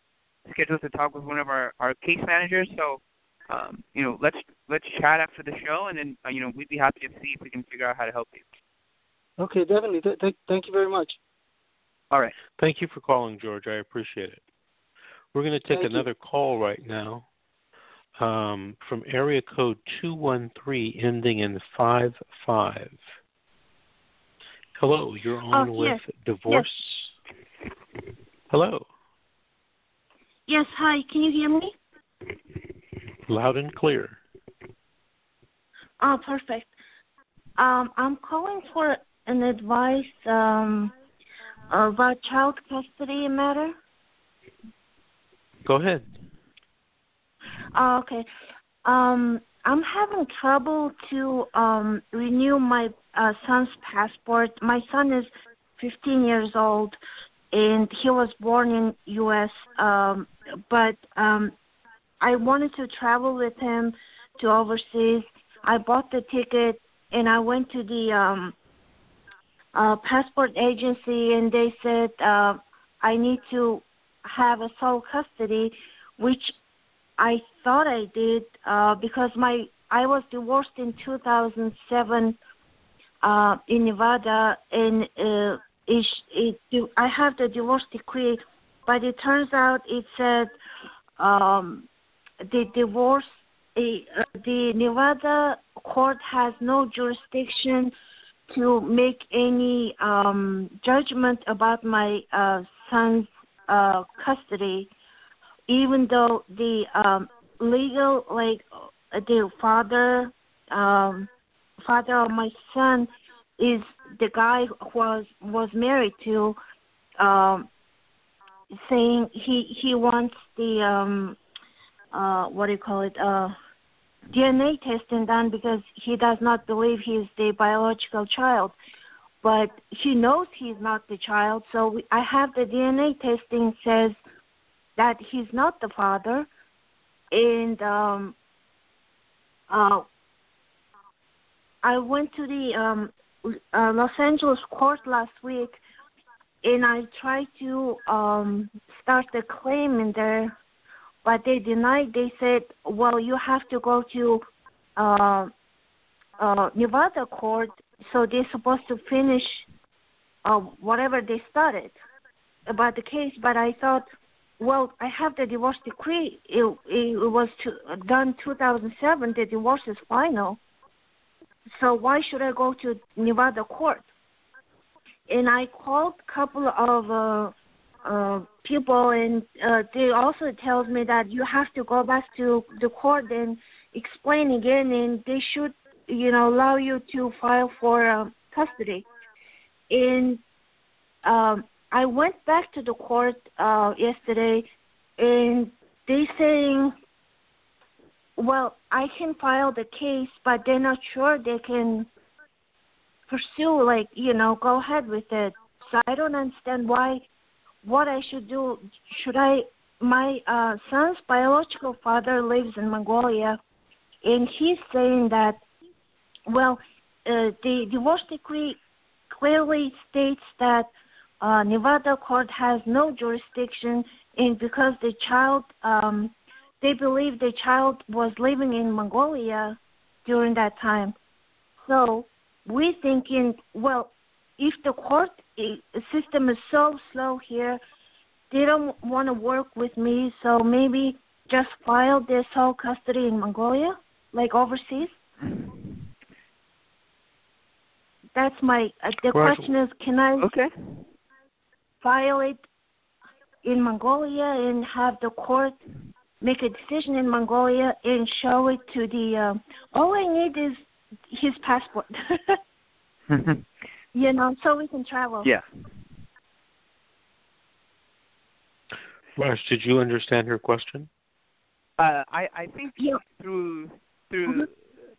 scheduled to talk with one of our our case managers. So, um, you know, let's let's chat after the show, and then uh, you know we'd be happy to see if we can figure out how to help you. Okay, definitely. Th- th- thank you very much. All right. Thank you for calling, George. I appreciate it. We're going to take Thank you. another call right now um, from area code 213 ending in five five. Hello, you're on Oh, with yes. divorce. Hello, Yes, hi. Can you hear me? Loud and clear. Oh, perfect. Um, I'm calling for an advice um, about child custody matter. Go ahead. Oh, okay. Um, I'm having trouble to um, renew my uh, son's passport. My son is 15 years old, and he was born in U.S. Um, but um, I wanted to travel with him to overseas. I bought the ticket, and I went to the um, uh, passport agency, and they said uh, I need to have a sole custody, which I thought I did uh, because my I was divorced in 2007 uh, in Nevada, and uh, it, it, I have the divorce decree, but it turns out it said um, the divorce uh, the Nevada court has no jurisdiction to make any um, judgment about my uh, son's uh, custody, even though the um, legal, like the father, um, father of my son, is the guy who was was married to, um, saying he he wants the um, uh, what do you call it? Uh, DNA testing done because he does not believe he's the biological child. But he knows he's not the child, so we, I have the DNA testing says that he's not the father, and um, uh, I went to the um, uh, Los Angeles court last week, and I tried to um, start the claim in there but they denied. They said, well, you have to go to uh, uh, Nevada court, so they're supposed to finish uh, whatever they started about the case. But I thought, well, I have the divorce decree. It, it was to, done 2007. The divorce is final. So why should I go to Nevada court? And I called a couple of uh, people, and uh, they also tells me that you have to go back to the court and explain again, and they should, you know, allow you to file for uh, custody. And um, I went back to the court uh, yesterday, and they saying, well, I can file the case, but they're not sure they can pursue, like, you know, go ahead with it. So I don't understand why what I should do. Should I? My uh, son's biological father lives in Mongolia, and he's saying that, well, uh, the divorce decree clearly states that uh, Nevada court has no jurisdiction, and because the child, um, they believe the child was living in Mongolia during that time. So we're thinking, well, if the court system is so slow here, they don't want to work with me, so maybe just file this whole custody in Mongolia, like overseas. That's my. Uh, the question is, can I okay. file it in Mongolia and have the court make a decision in Mongolia and show it to the? Uh, all I need is his passport. [laughs] [laughs] You know, so we can travel. Yeah. Raj, did you understand her question? Uh, I I think yeah. through through mm-hmm.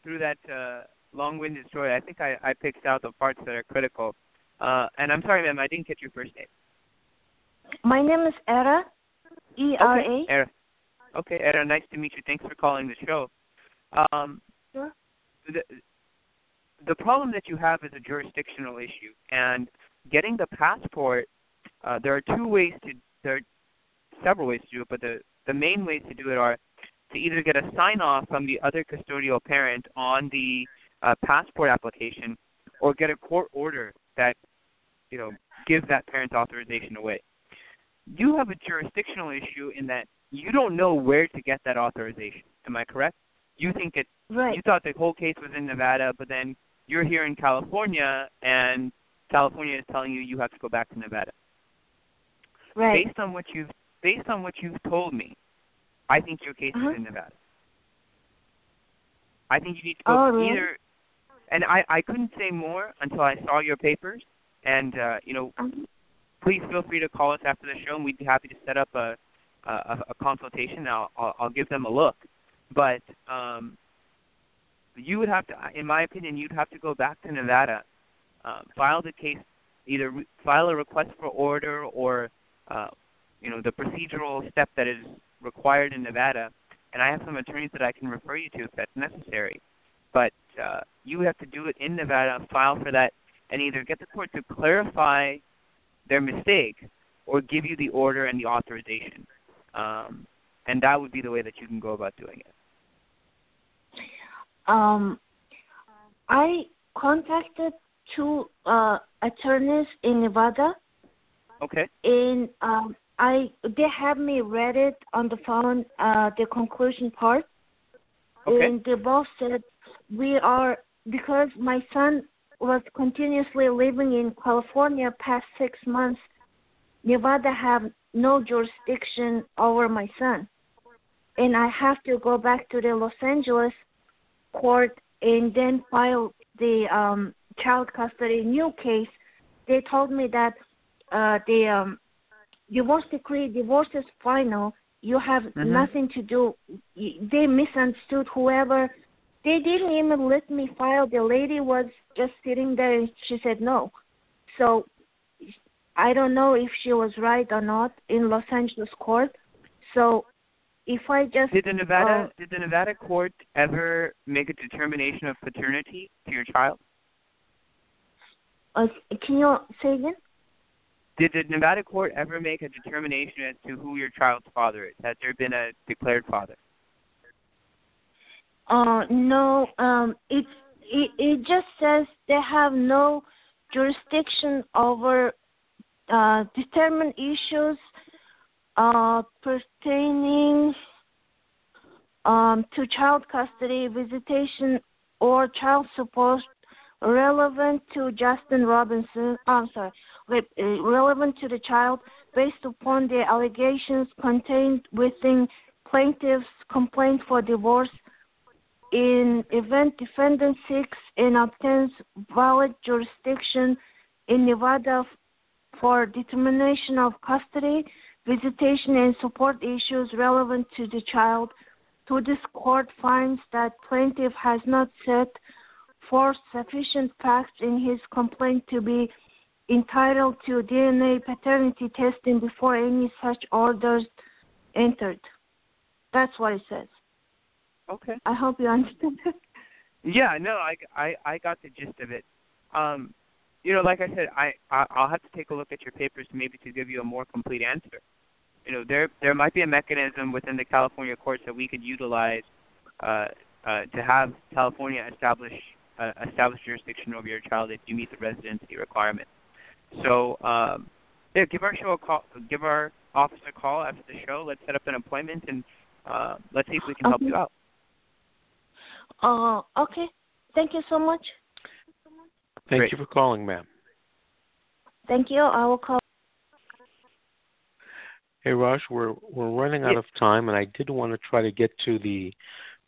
through that uh, long-winded story, I think I I picked out the parts that are critical. Uh, and I'm sorry, ma'am, I didn't get your first name. My name is Era. E R A. Okay, Era. Okay, Era. Nice to meet you. Thanks for calling the show. Um, sure. The, the problem that you have is a jurisdictional issue, and getting the passport. Uh, there are two ways to there are several ways to do it, but the the main ways to do it are to either get a sign off from the other custodial parent on the uh, passport application, or get a court order that you know gives that parent's authorization away. You have a jurisdictional issue in that you don't know where to get that authorization. Am I correct? You think it. Right. You thought the whole case was in Nevada, but then you're here in California and California is telling you you have to go back to Nevada. Right. Based on what you've based on what you've told me, I think your case uh-huh. is in Nevada. I think you need to go oh, really? either and I, I couldn't say more until I saw your papers and uh, you know uh-huh. please feel free to call us after the show and we'd be happy to set up a a, a consultation. I'll, I'll I'll give them a look. But um you would have to, in my opinion, you'd have to go back to Nevada, uh, file the case, either re- file a request for order or, uh, you know, the procedural step that is required in Nevada. And I have some attorneys that I can refer you to if that's necessary. But uh, you would have to do it in Nevada, file for that, and either get the court to clarify their mistake or give you the order and the authorization. Um, and that would be the way that you can go about doing it. Um, I contacted two uh, attorneys in Nevada. Okay. And um, I they have me read it on the phone, uh, the conclusion part. Okay. And they both said we are because my son was continuously living in California past six months. Nevada have no jurisdiction over my son, and I have to go back to the Los Angeles court and then filed the um, child custody new case. They told me that uh, the um, divorce decree, divorce is final. You have Mhm. nothing to do. They misunderstood whoever. They didn't even let me file. The lady was just sitting there and she said no. So I don't know if she was right or not in Los Angeles court. So if I just Did the Nevada uh, did the Nevada court ever make a determination of paternity to your child? uh, can you say again? Did the Nevada court ever make a determination as to who your child's father is? Has there been a declared father? Uh, no, um, it's it, it just says they have no jurisdiction over uh, determined issues uh, pertaining um, to child custody, visitation, or child support relevant to Justin Robinson. I'm sorry, uh, relevant to the child based upon the allegations contained within plaintiff's complaint for divorce in event defendant seeks and obtains valid jurisdiction in Nevada for determination of custody, visitation, and support issues relevant to the child, to this court finds that plaintiff has not set forth sufficient facts in his complaint to be entitled to DNA paternity testing before any such orders entered. That's what it says. Okay. I hope you understand. [laughs] Yeah, no, I, I, I got the gist of it. Um, you know, like I said, I, I I'll have to take a look at your papers maybe to give you a more complete answer. You know, there there might be a mechanism within the California courts that we could utilize uh, uh, to have California establish uh, establish jurisdiction over your child if you meet the residency requirement. So, um, yeah, give our show a call. Give our office a call after the show. Let's set up an appointment and uh, let's see if we can help Okay. you out. Uh, okay. Thank you so much. Thank Great. you for calling, ma'am. Thank you. I will call. Hey, Raj, we're we're running out Yeah. of time, and I did want to try to get to the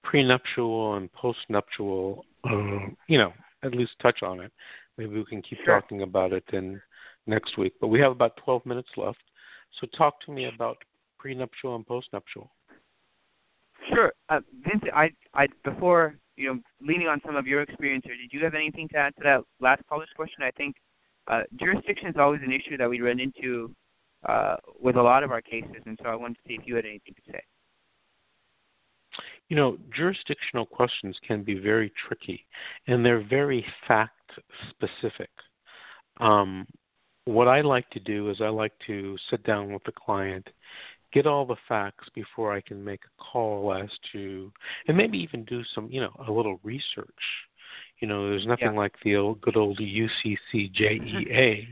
prenuptial and postnuptial. Uh, you know, at least touch on it. Maybe we can keep Sure. talking about it in next week. But we have about 12 minutes left, so talk to me about prenuptial and postnuptial. Sure, uh, Vince. I, I before you know, leaning on some of your experience here, did you have anything to add to that last caller's question? I think uh, jurisdiction is always an issue that we run into uh, with a lot of our cases, and so I wanted to see if you had anything to say. You know, jurisdictional questions can be very tricky, and they're very fact specific. Um, what I like to do is I like to sit down with the client, get all the facts before I can make a call as to, and maybe even do some, you know, a little research. You know, there's nothing Yeah. like the old, good old UCCJEA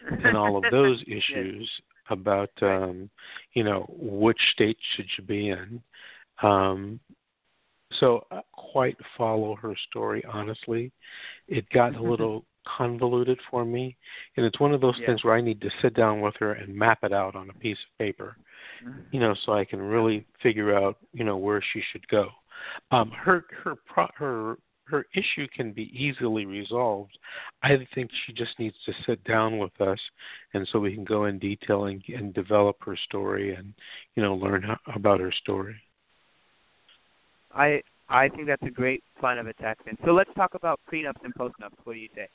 [laughs] and all of those issues about, um, you know, which state should you be in. Um, so I quite follow her story honestly. It got a little convoluted for me, and it's one of those Yeah. things where I need to sit down with her and map it out on a piece of paper, you know, so I can really figure out, you know, where she should go. Um, her her pro- her her issue can be easily resolved. I think she just needs to sit down with us, and so we can go in detail and, and develop her story and you know learn how, about her story. I I think that's a great plan of attack. Then, so let's talk about prenups and postnups. What do you say?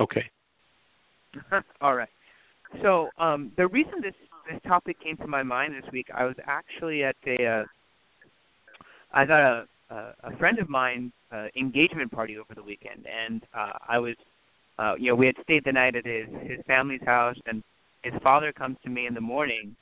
Okay. [laughs] All right. So um, the reason this this topic came to my mind this week, I was actually at a uh, I got a a, a friend of mine uh, engagement party over the weekend, and uh, I was uh, you know we had stayed the night at his his family's house, and his father comes to me in the morning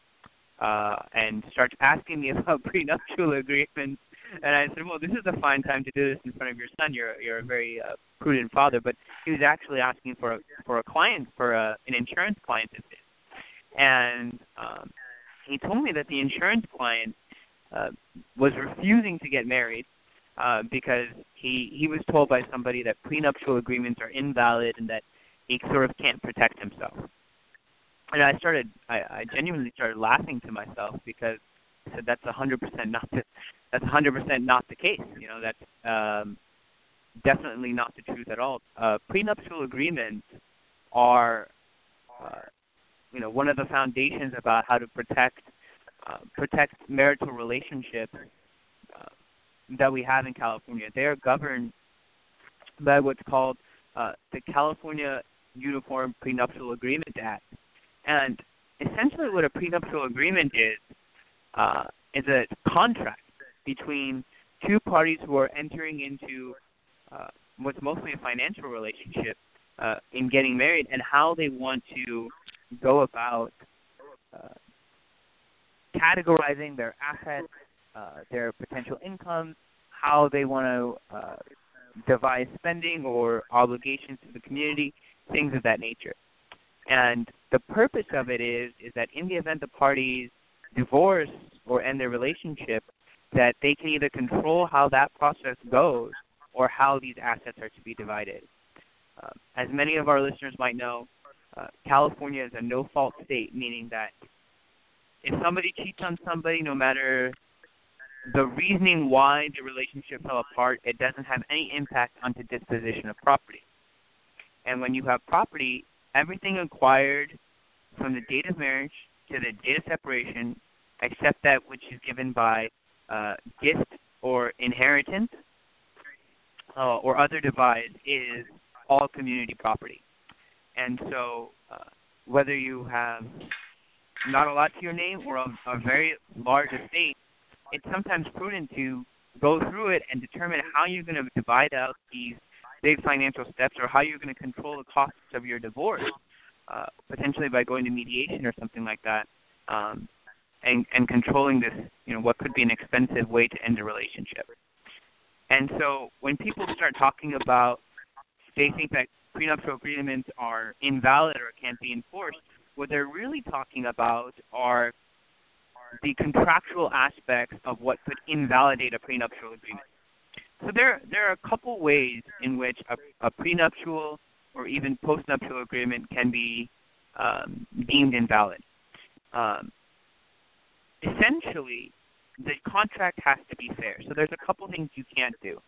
uh, and starts asking me [laughs] about prenuptial agreements. And I said, "Well, this is a fine time to do this in front of your son. You're you're a very uh, prudent father." But he was actually asking for a for a client for a, an insurance client of his, and um, he told me that the insurance client uh, was refusing to get married uh, because he he was told by somebody that prenuptial agreements are invalid and that he sort of can't protect himself. And I started, I, I genuinely started laughing to myself because said that's hundred percent not the, that's hundred percent not the case. You know, that's um, definitely not the truth at all. Uh, prenuptial agreements are, uh, you know, one of the foundations about how to protect uh, protect marital relationships uh, that we have in California. They are governed by what's called uh, the California Uniform Prenuptial Agreement Act, and essentially, what a prenuptial agreement is uh, is a contract between two parties who are entering into uh, what's mostly a financial relationship uh, in getting married and how they want to go about uh, categorizing their assets, uh, their potential income, how they want to uh, devise spending or obligations to the community, things of that nature. And the purpose of it is is that in the event the parties divorce or end their relationship, that they can either control how that process goes or how these assets are to be divided. Uh, as many of our listeners might know, uh, California is a no-fault state, meaning that if somebody cheats on somebody, no matter the reasoning why the relationship fell apart, it doesn't have any impact on the disposition of property. And when you have property, everything acquired from the date of marriage to the data separation, except that which is given by uh, gift or inheritance uh, or other devise, is all community property. And so, uh, whether you have not a lot to your name or a, a very large estate, it's sometimes prudent to go through it and determine how you're going to divide out these big financial steps or how you're going to control the costs of your divorce, uh, potentially by going to mediation or something like that, um, and, and controlling this, you know, what could be an expensive way to end a relationship. And so when people start talking about they think that prenuptial agreements are invalid or can't be enforced, what they're really talking about are the contractual aspects of what could invalidate a prenuptial agreement. So there, there are a couple ways in which a, a prenuptial or even postnuptial agreement can be um, deemed invalid. Um, essentially, the contract has to be fair. So there's a couple things you can't do.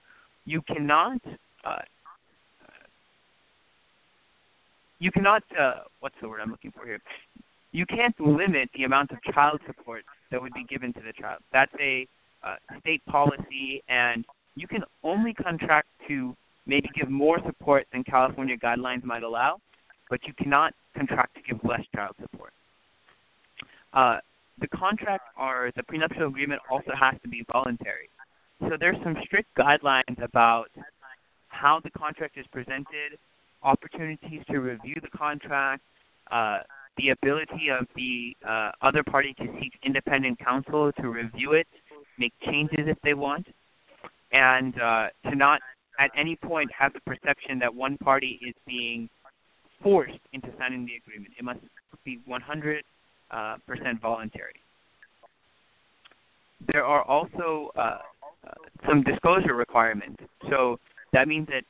You cannot uh, you cannot uh, what's the word I'm looking for here? You can't limit the amount of child support that would be given to the child. That's a uh, state policy, and you can only contract to maybe give more support than California guidelines might allow, but you cannot contract to give less child support. Uh, the contract or the prenuptial agreement also has to be voluntary. So there's some strict guidelines about how the contract is presented, opportunities to review the contract, uh, the ability of the uh, other party to seek independent counsel to review it, make changes if they want, and uh, to not at any point have the perception that one party is being forced into signing the agreement. It must be 100 uh, percent voluntary. There are also uh, uh, some disclosure requirements. So that means that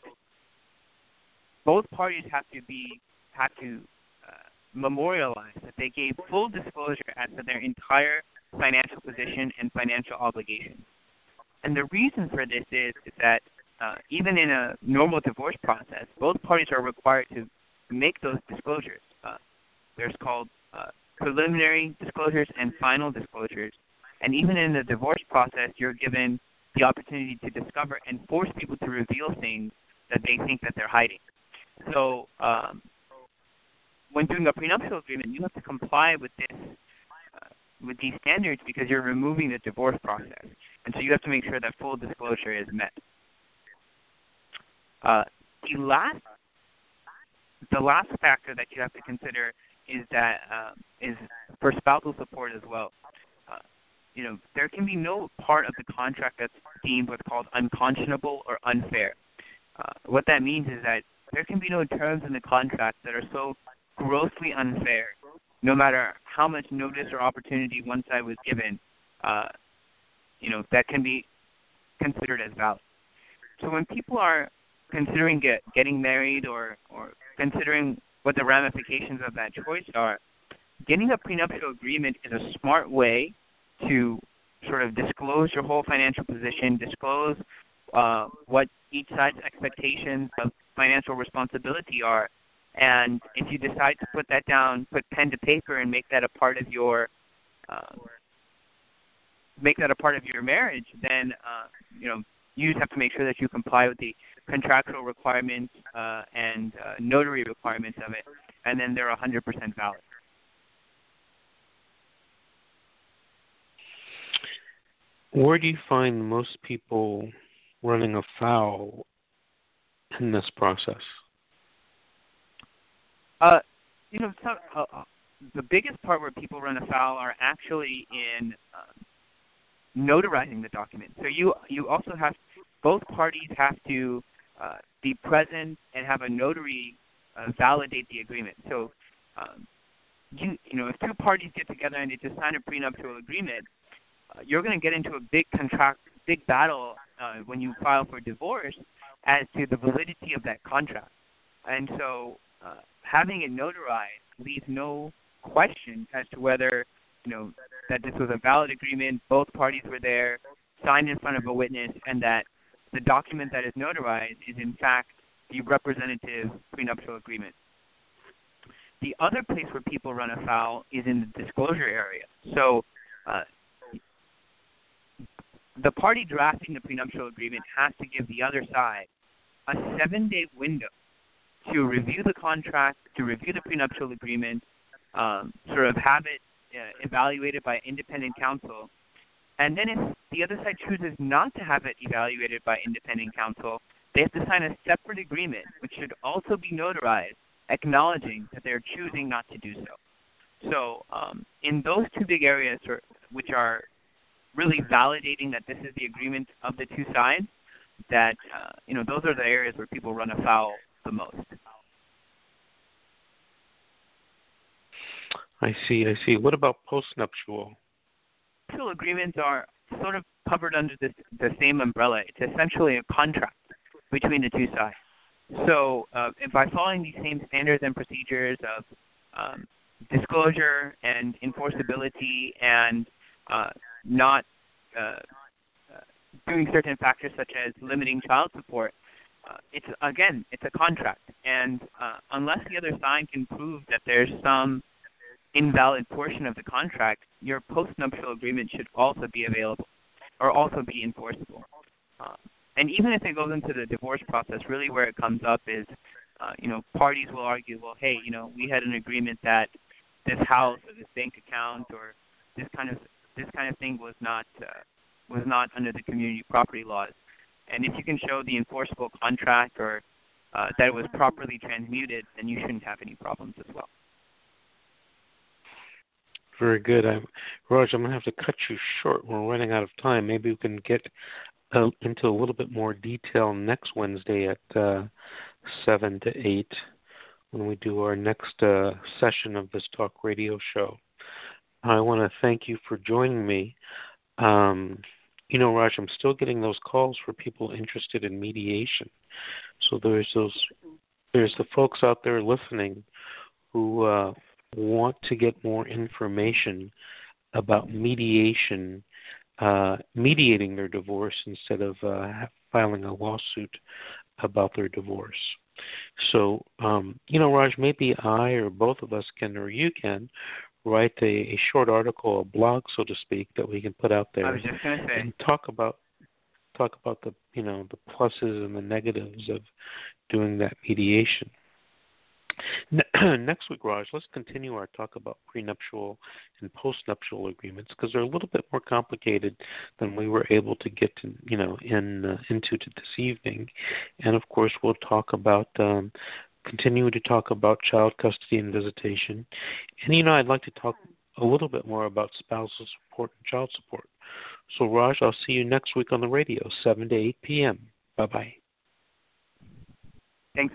both parties have to be have to uh, memorialize that they gave full disclosure as to their entire financial position and financial obligations. And the reason for this is, is that uh, even in a normal divorce process, both parties are required to make those disclosures. Uh, there's called uh, preliminary disclosures and final disclosures. And even in the divorce process, you're given the opportunity to discover and force people to reveal things that they think that they're hiding. So um, when doing a prenuptial agreement, you have to comply with this uh, with these standards because you're removing the divorce process, and so you have to make sure that full disclosure is met. Uh, the last the last factor that you have to consider is that um, is for spousal support as well. Uh, you know, there can be no part of the contract that's deemed what's called unconscionable or unfair. Uh, what that means is that there can be no terms in the contract that are so grossly unfair, no matter how much notice or opportunity one side was given, uh, you know that can be considered as valid. So when people are considering get, getting married or or considering what the ramifications of that choice are, getting a prenuptial agreement is a smart way to sort of disclose your whole financial position, disclose uh, what each side's expectations of financial responsibility are, and if you decide to put that down, put pen to paper, and make that a part of your uh, make that a part of your marriage, then uh, you know you just have to make sure that you comply with the contractual requirements uh, and uh, notary requirements of it, and then they're 100% valid. Where do you find most people running afoul in this process? Uh, you know, some, uh, uh, the biggest part where people run afoul are actually in um, notarizing the document. So you you also have both parties have to uh, be present and have a notary uh, validate the agreement. So um, you you know if two parties get together and they just sign a prenuptial agreement, uh, you're going to get into a big contract, big battle uh, when you file for divorce as to the validity of that contract. And so uh, having it notarized leaves no question as to whether you know that this was a valid agreement, both parties were there, signed in front of a witness, and that the document that is notarized is in fact the representative prenuptial agreement. The other place where people run afoul is in the disclosure area. So uh, the party drafting the prenuptial agreement has to give the other side a seven day window to review the contract, to review the prenuptial agreement, um, sort of have it uh, evaluated by independent counsel. And then if the other side chooses not to have it evaluated by independent counsel, they have to sign a separate agreement, which should also be notarized, acknowledging that they're choosing not to do so. So, um, in those two big areas, which are really validating that this is the agreement of the two sides, that uh, you know those are the areas where people run afoul the most. I see. I see. What about postnuptial? Postnuptial agreements are sort of covered under this, the same umbrella. It's essentially a contract between the two sides. So, uh, by following these same standards and procedures of um, disclosure and enforceability and uh, not uh, uh, doing certain factors such as limiting child support, uh, it's again it's a contract, and uh, unless the other side can prove that there's some invalid portion of the contract, your postnuptial agreement should also be available or also be enforceable. Uh, and even if it goes into the divorce process, really where it comes up is, uh, you know, parties will argue, well, hey, you know, we had an agreement that this house or this bank account or this kind of this kind of thing was not uh, was not under the community property laws. And if you can show the enforceable contract or uh, that it was properly transmuted, then you shouldn't have any problems as well. Very good. I'm, Raj, I'm going to have to cut you short. We're running out of time. Maybe we can get uh, into a little bit more detail next Wednesday at uh, 7 to 8 when we do our next uh, session of this talk radio show. I want to thank you for joining me. Um, you know, Raj, I'm still getting those calls for people interested in mediation. So there's those, there's the folks out there listening who uh, want to get more information about mediation, uh, mediating their divorce instead of uh, filing a lawsuit about their divorce. So, um, you know, Raj, maybe I or both of us can, or you can, write a, a short article, a blog, so to speak, that we can put out there. I was just going to say. And talk about talk about the you know the pluses and the negatives of doing that mediation. [clears throat] Next week, Raj, let's continue our talk about prenuptial and postnuptial agreements because they're a little bit more complicated than we were able to get to, you know in uh, into this evening, and of course we'll talk about um, continue to talk about child custody and visitation. And, you know, I'd like to talk a little bit more about spousal support and child support. So, Raj, I'll see you next week on the radio, 7 to 8 p.m. Bye bye. Thanks.